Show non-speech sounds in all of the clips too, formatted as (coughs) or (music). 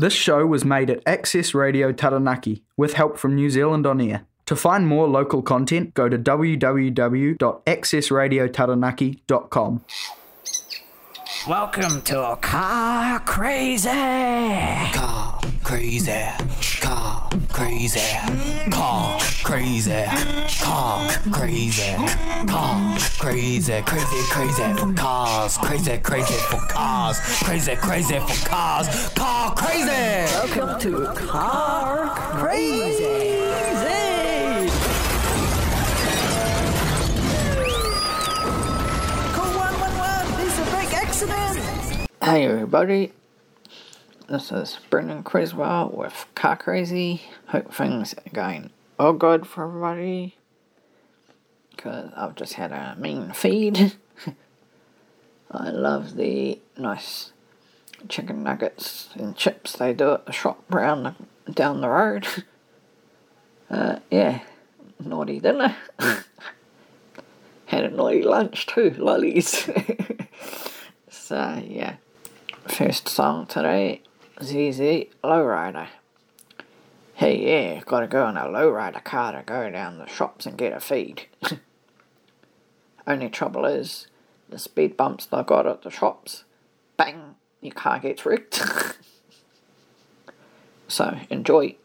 This show was made at Access Radio Taranaki with help from New Zealand On Air. To find more local content, go to www.accessradiotaranaki.com. Welcome to Car Crazy. Car crazy, car crazy, car crazy, car crazy, car crazy, crazy, crazy for cars, crazy, crazy for cars, crazy, crazy for cars, car crazy. Welcome to Car Crazy. Call 111. There's a big accident. Hey everybody, this is Brendan Cresswell with Car Crazy. Hope things are going all good for everybody. Because I've just had a mean feed. (laughs) I love the nice chicken nuggets and chips they do at the shop round the, down the road. (laughs) Uh, yeah, naughty dinner. (laughs) had a naughty lunch too, lollies. (laughs) so, yeah. First song today, ZZ Lowrider. Hey, yeah, gotta go in a lowrider car to go down the shops and get a feed. Only trouble is, the speed bumps they got at the shops, bang, your car gets wrecked. so, enjoy.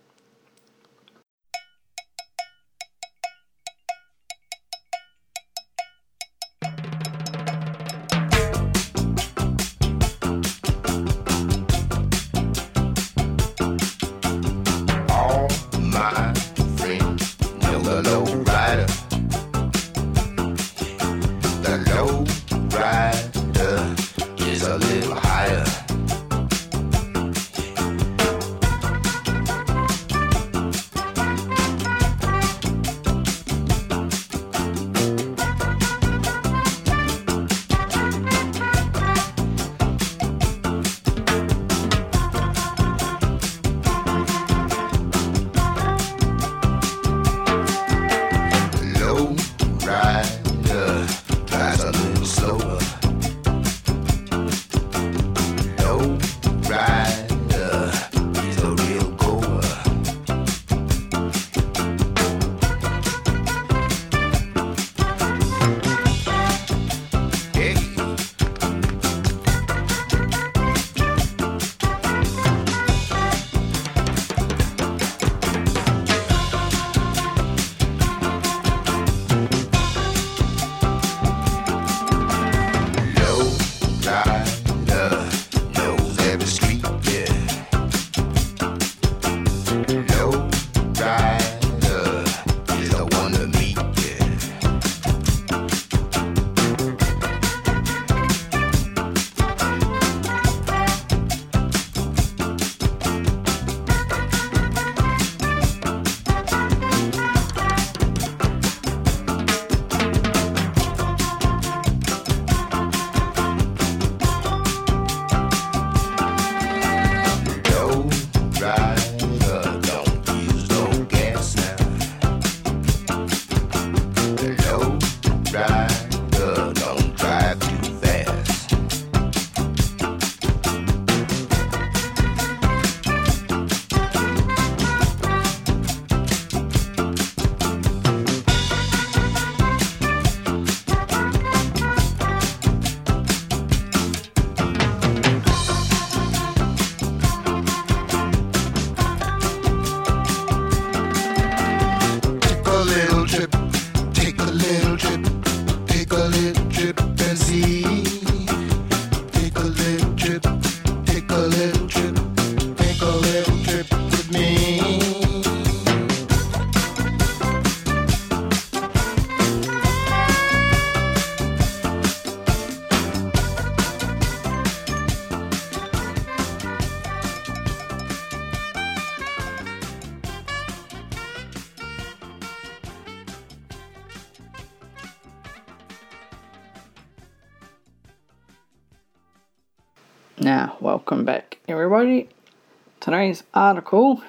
Today's article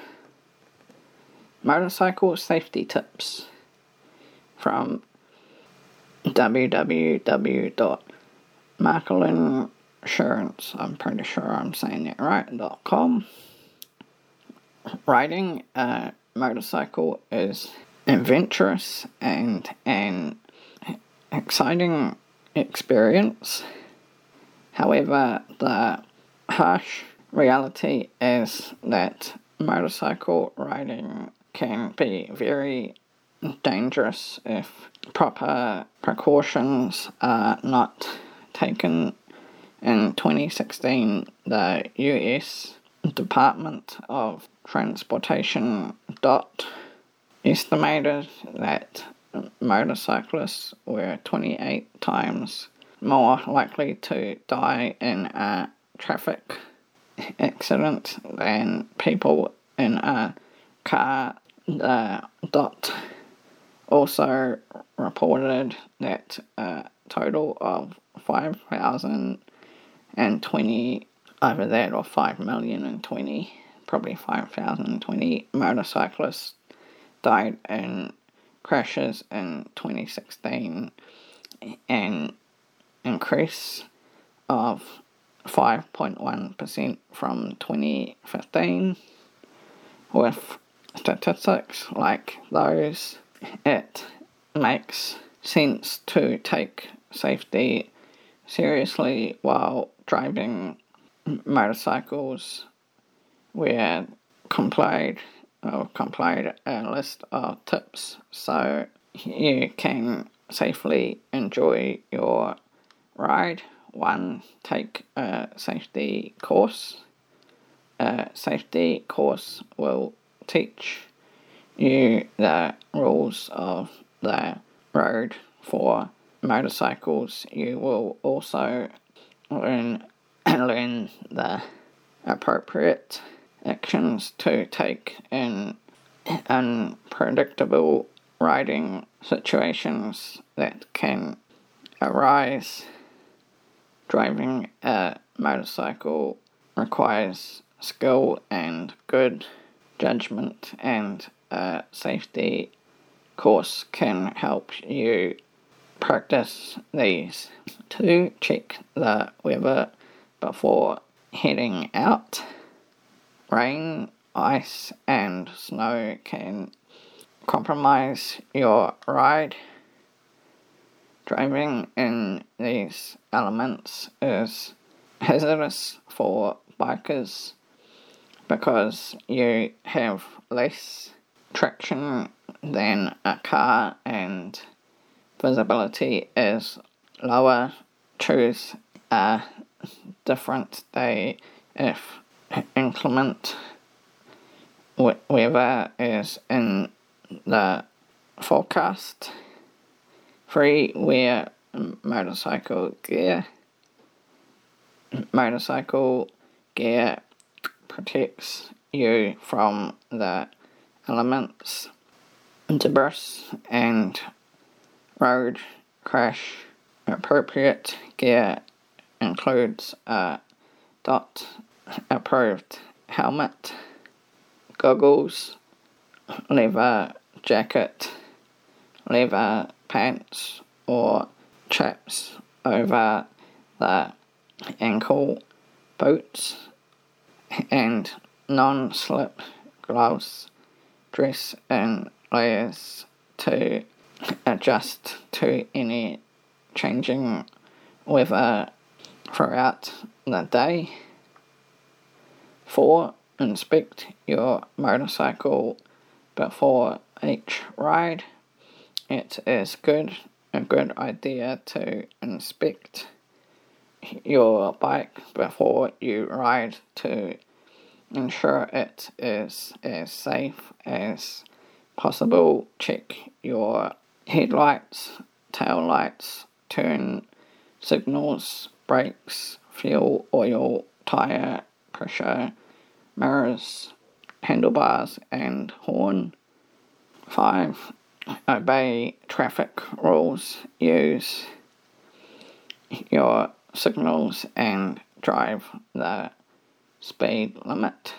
Motorcycle Safety Tips from www.markelinsurance, I'm pretty sure I'm saying that right, com. riding a motorcycle is adventurous and an exciting experience. However, the harsh reality is that motorcycle riding can be very dangerous if proper precautions are not taken. In 2016, the US Department of Transportation dot estimated that motorcyclists were 28 times more likely to die in a traffic accident than people in a car. The dot also reported that a total of 5,020 over that, or 5 million and 20, probably 5,020 motorcyclists died in crashes in 2016, an increase of 5.1% from 2015. With statistics like those, it makes sense to take safety seriously while driving motorcycles. We have complied or complied a list of tips so you can safely enjoy your ride. One, take a safety course. A safety course will teach you the rules of the road for motorcycles. You will also learn (coughs) learn the appropriate actions to take in unpredictable riding situations that can arise. Driving a motorcycle requires skill and good judgment, and a safety course can help you practice these. To check the weather before heading out, rain, ice, and snow can compromise your ride. Driving in these elements is hazardous for bikers because you have less traction than a car and visibility is lower. Choose a different day if inclement we- weather is in the forecast. Free wear motorcycle gear. Motorcycle gear protects you from the elements, debris, and road crash. Appropriate gear includes a dot approved helmet, goggles, leather jacket, leather pants, or chaps over the ankle boots, and non slip gloves. Dress in layers to adjust to any changing weather throughout the day. 4. Inspect your motorcycle before each ride. It is good a good idea to inspect your bike before you ride to ensure it is as safe as possible. Check your headlights, tail lights, turn signals, brakes, fuel, oil, tire pressure, mirrors, handlebars, and horn. 5. Obey traffic rules. Use your signals and drive the speed limit.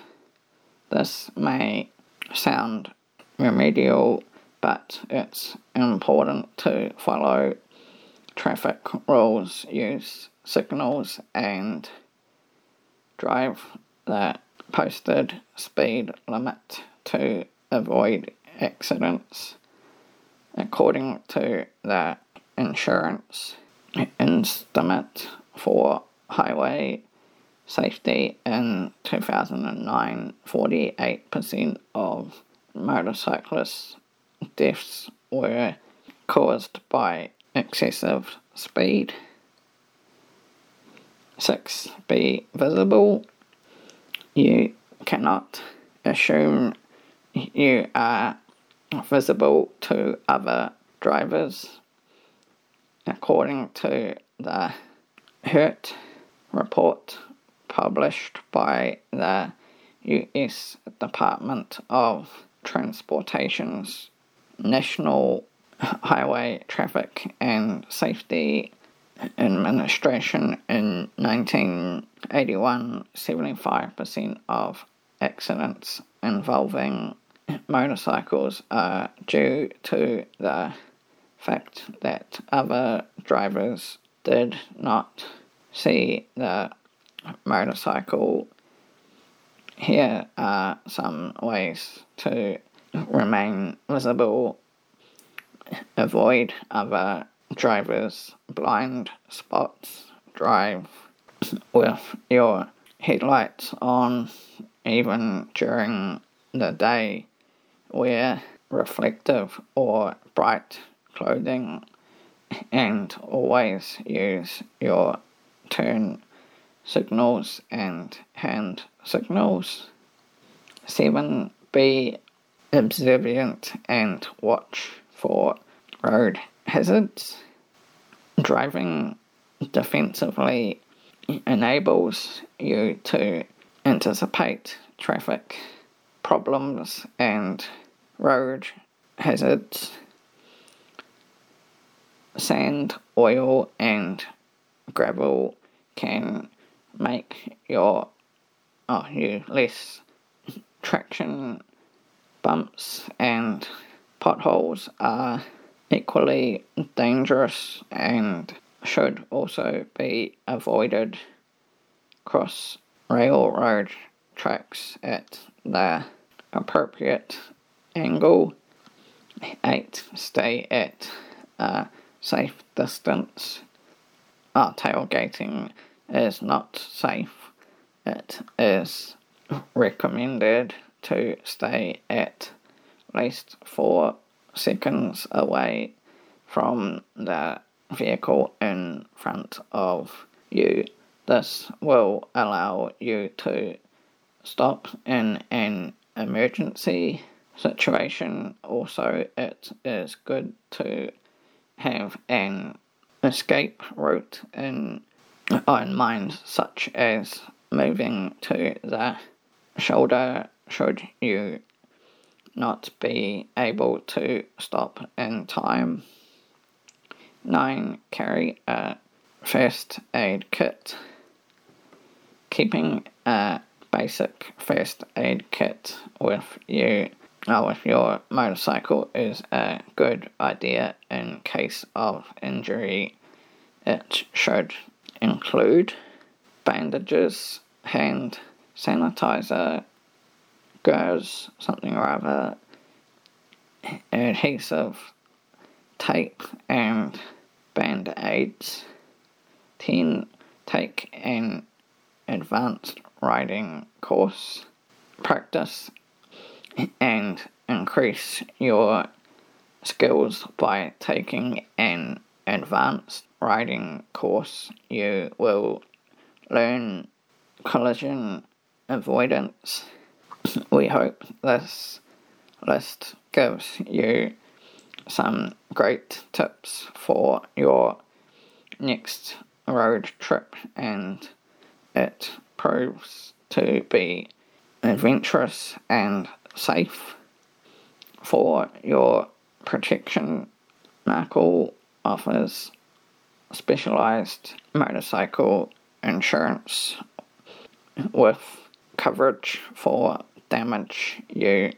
This may sound remedial, but it's important to follow traffic rules, use signals, and drive the posted speed limit to avoid accidents. According to the insurance estimate for highway safety in 2009, 48% of motorcyclists deaths were caused by excessive speed. 6. Be visible. You cannot assume you are visible to other drivers. According to the Hurt report published by the US Department of Transportation's National Highway Traffic and Safety Administration in 1981, 75% of accidents involving motorcycles are due to the fact that other drivers did not see the motorcycle. Here are some ways to remain visible, avoid other drivers' blind spots, drive with your headlights on even during the day, wear reflective or bright clothing, and always use your turn signals and hand signals. 7. Be observant and watch for road hazards. Driving defensively enables you to anticipate traffic problems and road hazards. Sand, oil, and gravel can make your oh, you less traction bumps and potholes are equally dangerous and should also be avoided. Cross railroad tracks at the appropriate angle. 8. Stay at a safe distance. Uh, tailgating is not safe. It is recommended to stay at least four seconds away from the vehicle in front of you. This will allow you to stop in an emergency situation. Also, it is good to have an escape route in, in mind, such as moving to the shoulder should you not be able to stop in time. 9. Carry a first aid kit. Keeping a basic first aid kit with you uh, with your motorcycle is a good idea in case of injury. It should include bandages, hand sanitizer, gauze, something or other, adhesive tape, and band aids. 10. Take an advanced riding course. Practice and increase your skills by taking an advanced riding course. You will learn collision avoidance. We hope this list gives you some great tips for your next road trip and it proves to be adventurous and safe for your protection. Markel offers specialized motorcycle insurance with coverage for damage you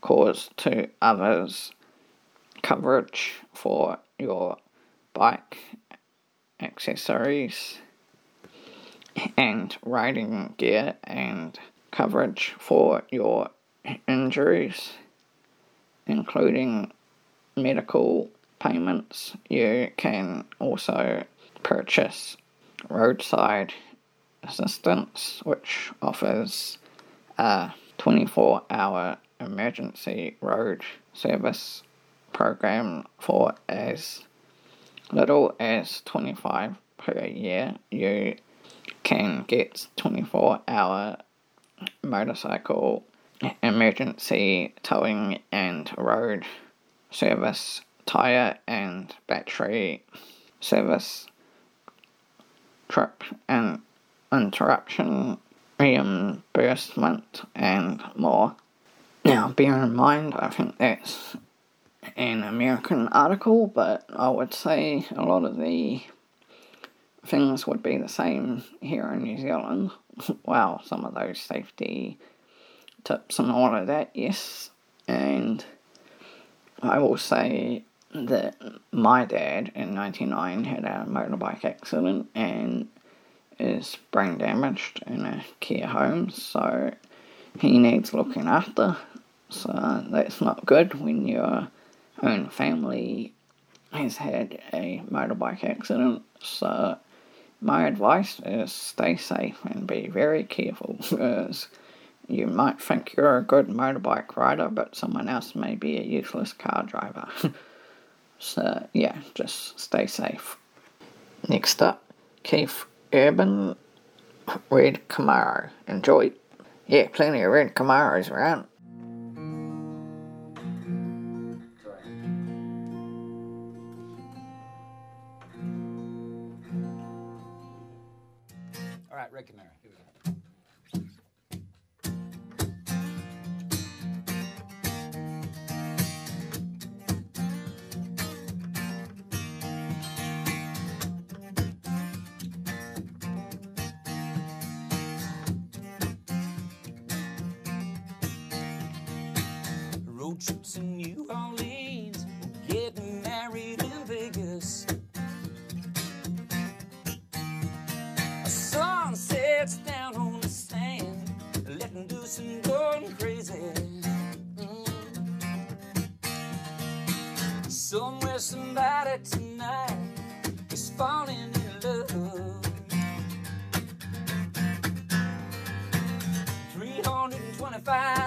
cause to others, coverage for your bike accessories and riding gear and coverage for your injuries, including medical payments. You can also purchase roadside assistance, which offers a 24 hour emergency road service program for as little as 25 per year. You can get 24 hour motorcycle emergency towing and road service, tire and battery service, trip and interruption reimbursement, and more. Now, bear in mind, I think that's an American article, but I would say a lot of the things would be the same here in New Zealand. (laughs) wow, some of those safety tips and all of that, yes. And I will say that my dad in 99 had a motorbike accident and is brain damaged in a care home, so he needs looking after. So that's not good when your own family has had a motorbike accident. So my advice is stay safe and be very careful (laughs) because you might think you're a good motorbike rider, but someone else may be a useless car driver. (laughs) so yeah, just stay safe. Next up, Keith Urban Red Camaro. Enjoy. Yeah, plenty of red Camaros around. All right, Red Camaro. Somewhere, somebody tonight is falling in love. 325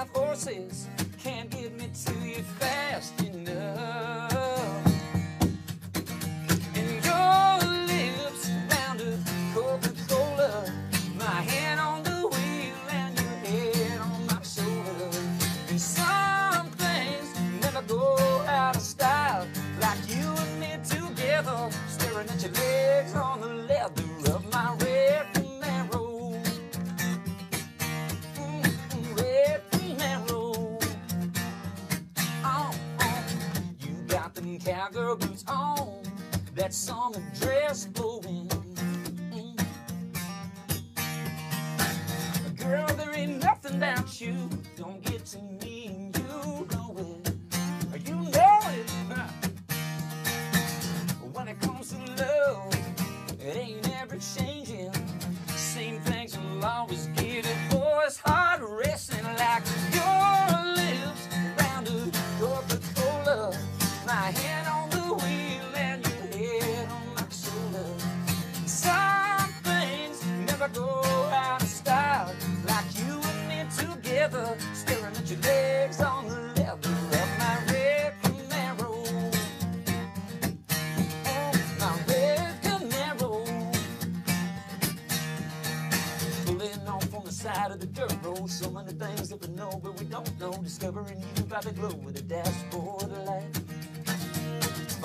that summer dress blowing.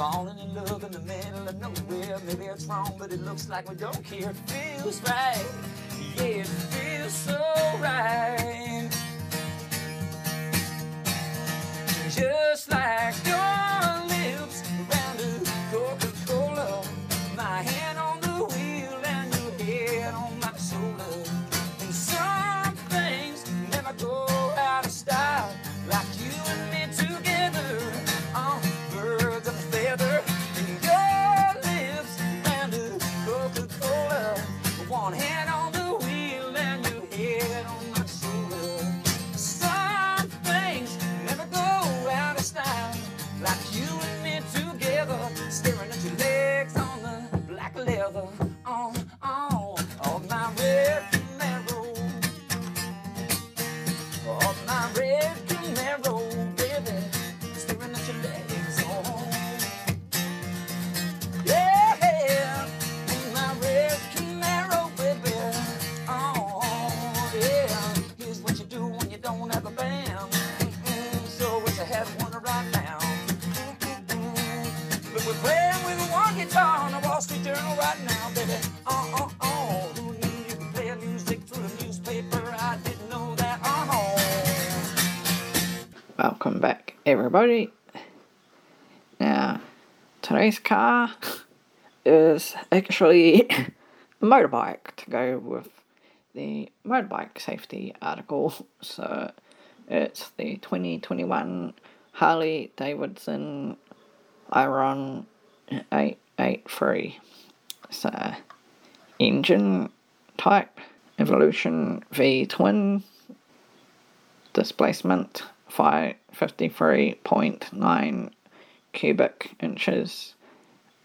Falling in love in the middle of nowhere. Maybe it's wrong, but it looks like we don't care. It feels right. Yeah, it feels so right. Just like your everybody. Now, today's car is actually a (laughs) motorbike to go with the motorbike safety article. (laughs) So, it's the 2021 Harley Davidson Iron 883. So, engine type Evolution V twin displacement 553.9 cubic inches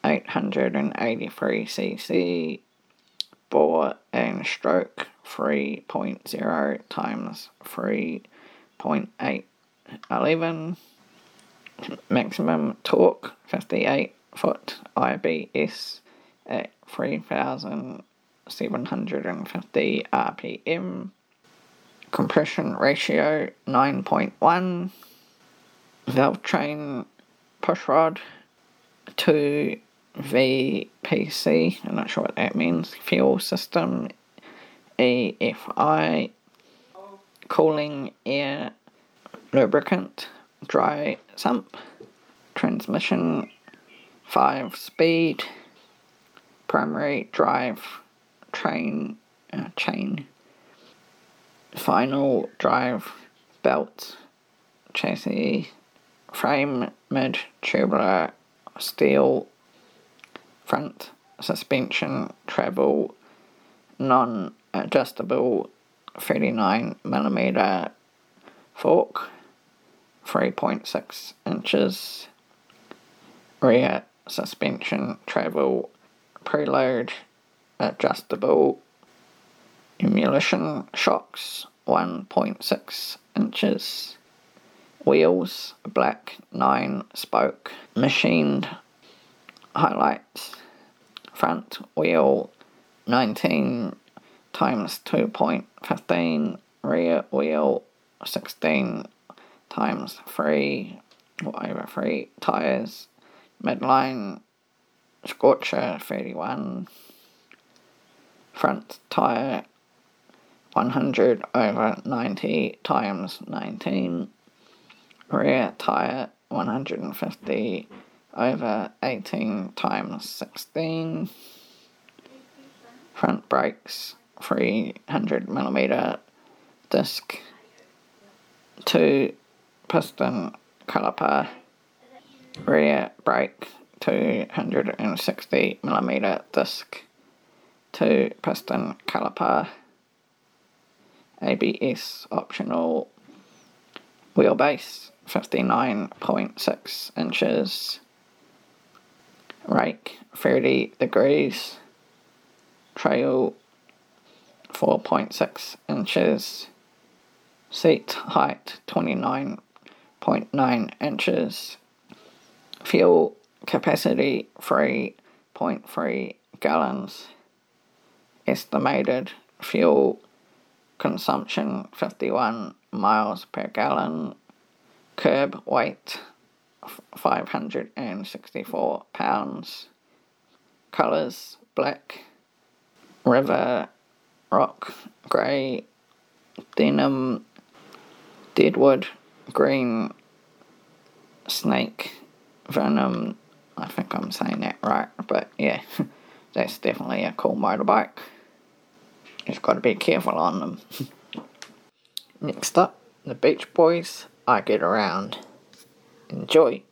883 cc bore and stroke 3.0 times 3.8 11 maximum torque 58 foot IBS at 3750 RPM compression ratio 9.1 valve train pushrod 2 VPC I'm not sure what that means fuel system EFI cooling air lubricant dry sump transmission 5 speed primary drive train uh, chain final drive belt chassis frame mid tubular steel front suspension travel non adjustable 39 millimeter fork 3.6 inches rear suspension travel preload adjustable emulsion shocks 1.6 inches. Wheels black 9 spoke. Machined highlights. Front wheel 19 times 2.15 rear wheel 16 times 3 or over 3 tires. Midline scorcher 31 front tire 100 over 90 times 19 rear tire 150 over 18 times 16 front brakes 300 millimeter disc 2 piston caliper. Rear brake 260 millimeter disc 2 piston caliper ABS optional. Wheelbase 59.6 inches. Rake 30 degrees. Trail 4.6 inches. Seat height 29.9 inches. Fuel capacity 3.3 gallons. Estimated fuel consumption 51 miles per gallon curb weight 564 pounds colors black river rock grey denim deadwood green snake venom i think i'm saying that right but yeah (laughs) that's definitely a cool motorbike just got to be careful on them. (laughs) Next up the beach boys i get around. Enjoy.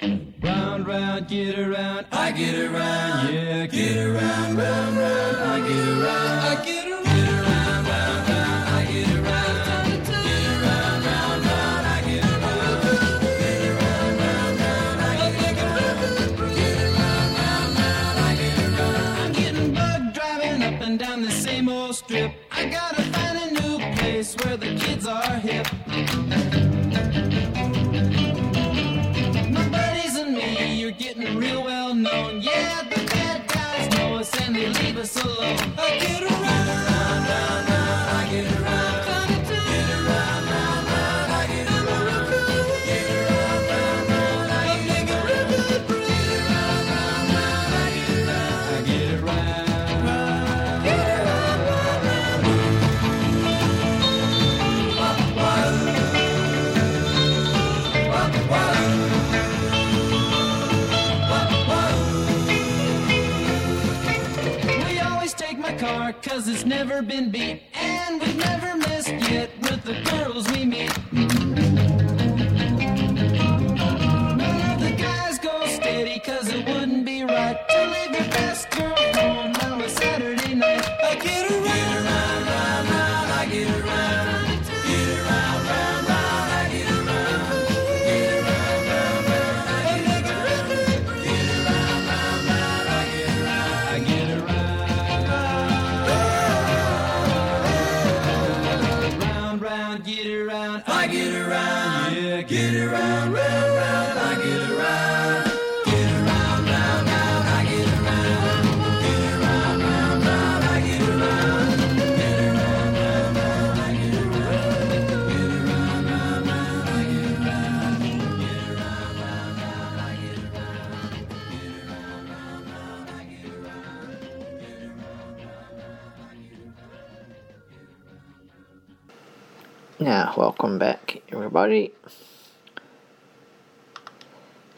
Round, round, get around, I get around, yeah, get around, round, round, I get around, I get around. Old strip. I gotta find a new place where the kids are hip. My buddies and me, you're getting real well known. Yeah, the bad guys know us and they leave us alone. It's never been beat, and we've never missed yet with the girls we meet. None of the guys go steady, cause it wouldn't be right to leave your best girl welcome back, everybody.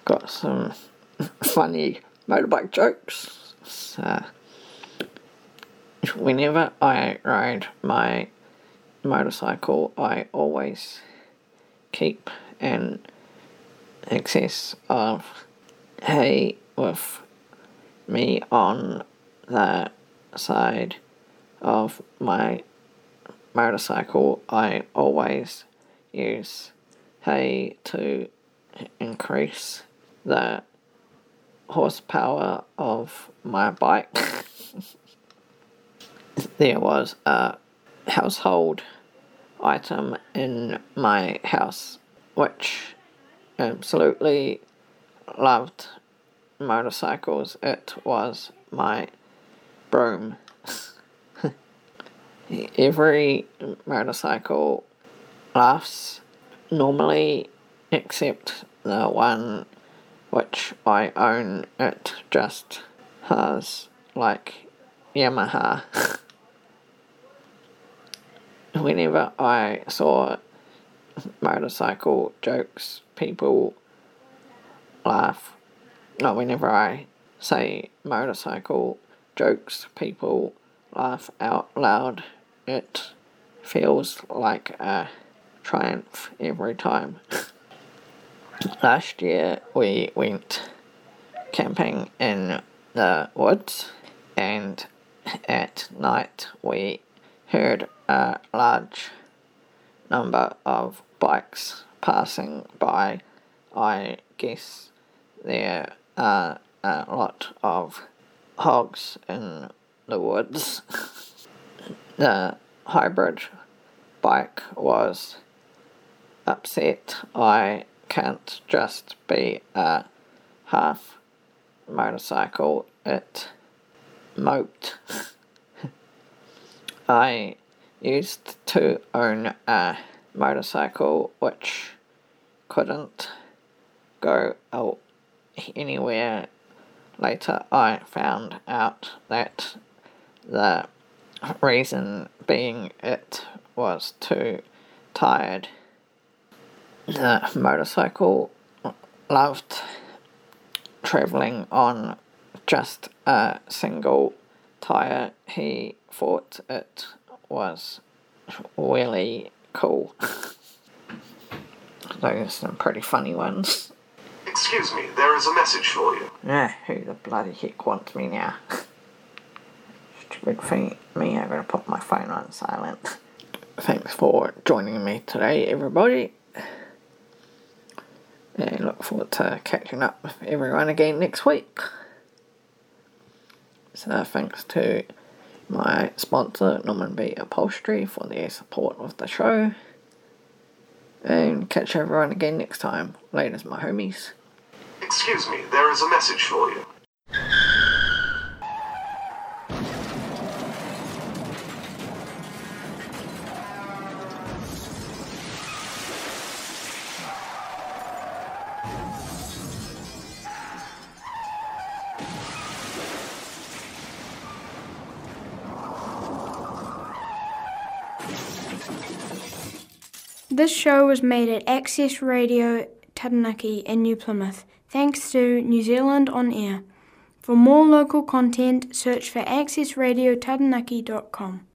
Got some (laughs) funny motorbike jokes. So, whenever I ride my motorcycle, I always keep an excess of hay with me on the side of my motorcycle, I always use hay to increase the horsepower of my bike. (laughs) there was a household item in my house which absolutely loved motorcycles. It was my broom (laughs) every motorcycle laughs normally except the one which I own. It just has like Yamaha. (laughs) Whenever I saw motorcycle jokes, people laugh. No, whenever I say motorcycle jokes, people laugh out loud. It feels like a triumph every time. Last year we went camping in the woods and at night we heard a large number of bikes passing by. I guess there are a lot of hogs in the woods. (laughs) the hybrid bike was upset. I can't just be a half motorcycle. It moped. (laughs) I used to own a motorcycle which couldn't go out anywhere. Later, I found out that the reason being it was too tired. The motorcycle loved travelling on just a single tyre. He thought it was really cool. (laughs) Those are some pretty funny ones. Excuse me, there is a message for you. Yeah, who the bloody heck wants me now? (laughs) Stupid thing, me, I'm gonna put my phone on silent. Thanks for joining me today, everybody. And look forward to catching up with everyone again next week. So, thanks to my sponsor, Norman B Upholstery, for their support of the show. And catch everyone again next time. Laters, my homies. Excuse me, there is a message for you. This show was made at Access Radio Taranaki in New Plymouth, thanks to New Zealand On Air. For more local content, search for accessradiotaranaki.com.